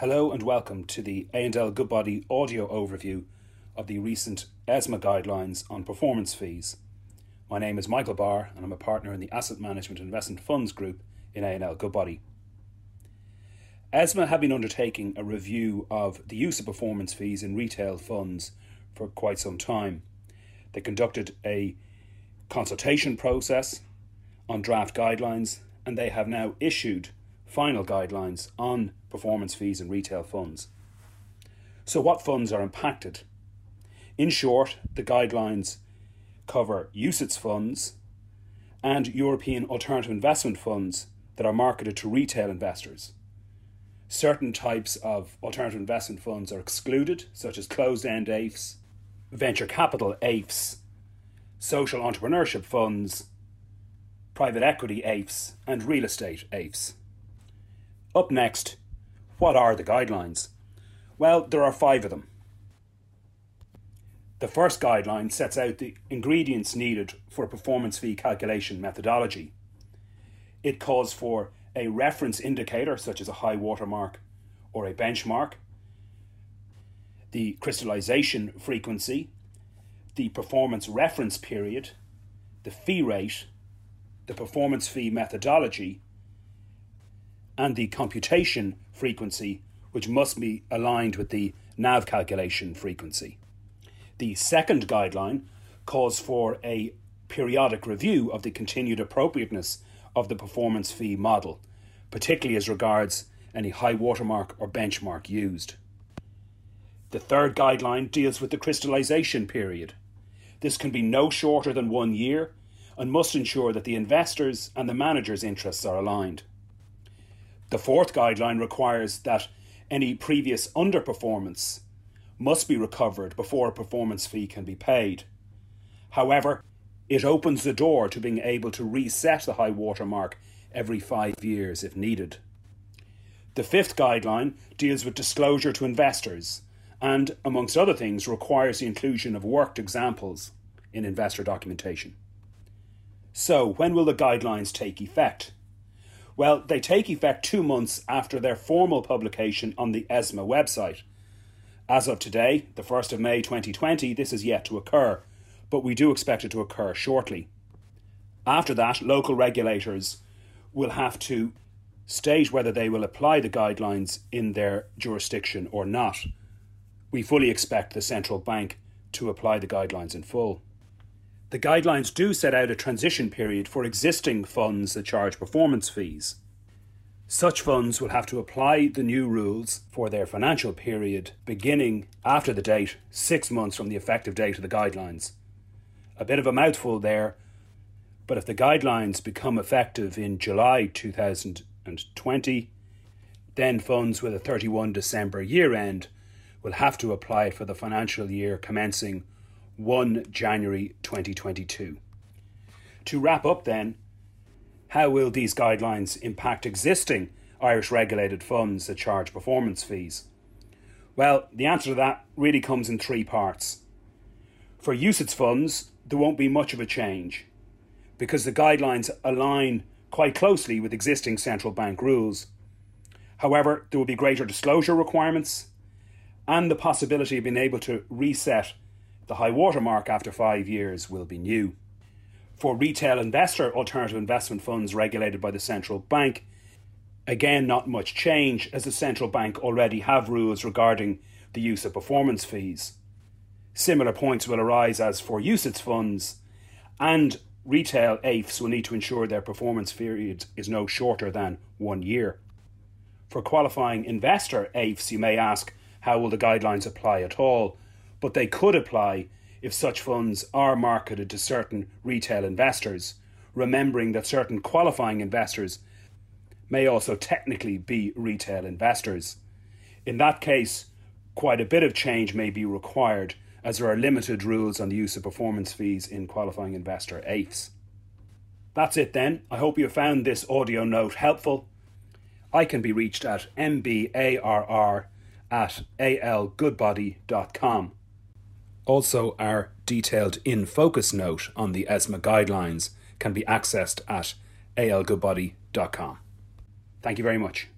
Hello and welcome to the A&L Goodbody audio overview of the recent ESMA guidelines on performance fees. My name is Michael Barr and I'm a partner in the Asset Management Investment Funds Group in A&L Goodbody. ESMA have been undertaking a review of the use of performance fees in retail funds for quite some time. They conducted a consultation process on draft guidelines and they have now issued final guidelines on performance fees in retail funds. So, what funds are impacted? In short, the guidelines cover UCITS funds and European alternative investment funds that are marketed to retail investors. Certain types of alternative investment funds are excluded, such as closed end AIFs, venture capital AIFs, social entrepreneurship funds, private equity AIFs, and real estate AIFs. Up next, what are the guidelines? Well, there are five of them. The first guideline sets out the ingredients needed for a performance fee calculation methodology. It calls for a reference indicator, such as a high watermark or a benchmark, the crystallization frequency, the performance reference period, the fee rate, the performance fee methodology, and the computation frequency, which must be aligned with the NAV calculation frequency. The second guideline calls for a periodic review of the continued appropriateness of the performance fee model, particularly as regards any high watermark or benchmark used. The third guideline deals with the crystallization period. This can be no shorter than one year and must ensure that the investors and the managers' interests are aligned. The fourth guideline requires that any previous underperformance must be recovered before a performance fee can be paid. However, it opens the door to being able to reset the high water mark every five years if needed. The fifth guideline deals with disclosure to investors and, amongst other things, requires the inclusion of worked examples in investor documentation. So, when will the guidelines take effect? Well, they take effect two months after their formal publication on the ESMA website. As of today, the 1st of May 2020, this is yet to occur, but we do expect it to occur shortly. After that, local regulators will have to state whether they will apply the guidelines in their jurisdiction or not. We fully expect the central bank to apply the guidelines in full. The guidelines do set out a transition period for existing funds that charge performance fees. Such funds will have to apply the new rules for their financial period beginning after the date, six months from the effective date of the guidelines. A bit of a mouthful there, but if the guidelines become effective in July 2020, then funds with a 31 December year end will have to apply it for the financial year commencing 1 January 2022. To wrap up, then, how will these guidelines impact existing Irish regulated funds that charge performance fees? Well, the answer to that really comes in three parts. For UCITS funds, there won't be much of a change because the guidelines align quite closely with existing central bank rules. However, there will be greater disclosure requirements and the possibility of being able to reset the high water mark after five years will be new. For retail investor alternative investment funds regulated by the central bank, again, not much change as the central bank already have rules regarding the use of performance fees. Similar points will arise as for UCITS funds, and retail AIFs will need to ensure their performance period is no shorter than one year. For qualifying investor AIFs, you may ask, how will the guidelines apply at all? But they could apply if such funds are marketed to certain retail investors, remembering that certain qualifying investors may also technically be retail investors. In that case, quite a bit of change may be required as there are limited rules on the use of performance fees in qualifying investor AIFs. That's it then. I hope you found this audio note helpful. I can be reached at mbarr at algoodbody.com. Also, our detailed in focus note on the ESMA guidelines can be accessed at algoodbody.com. Thank you very much.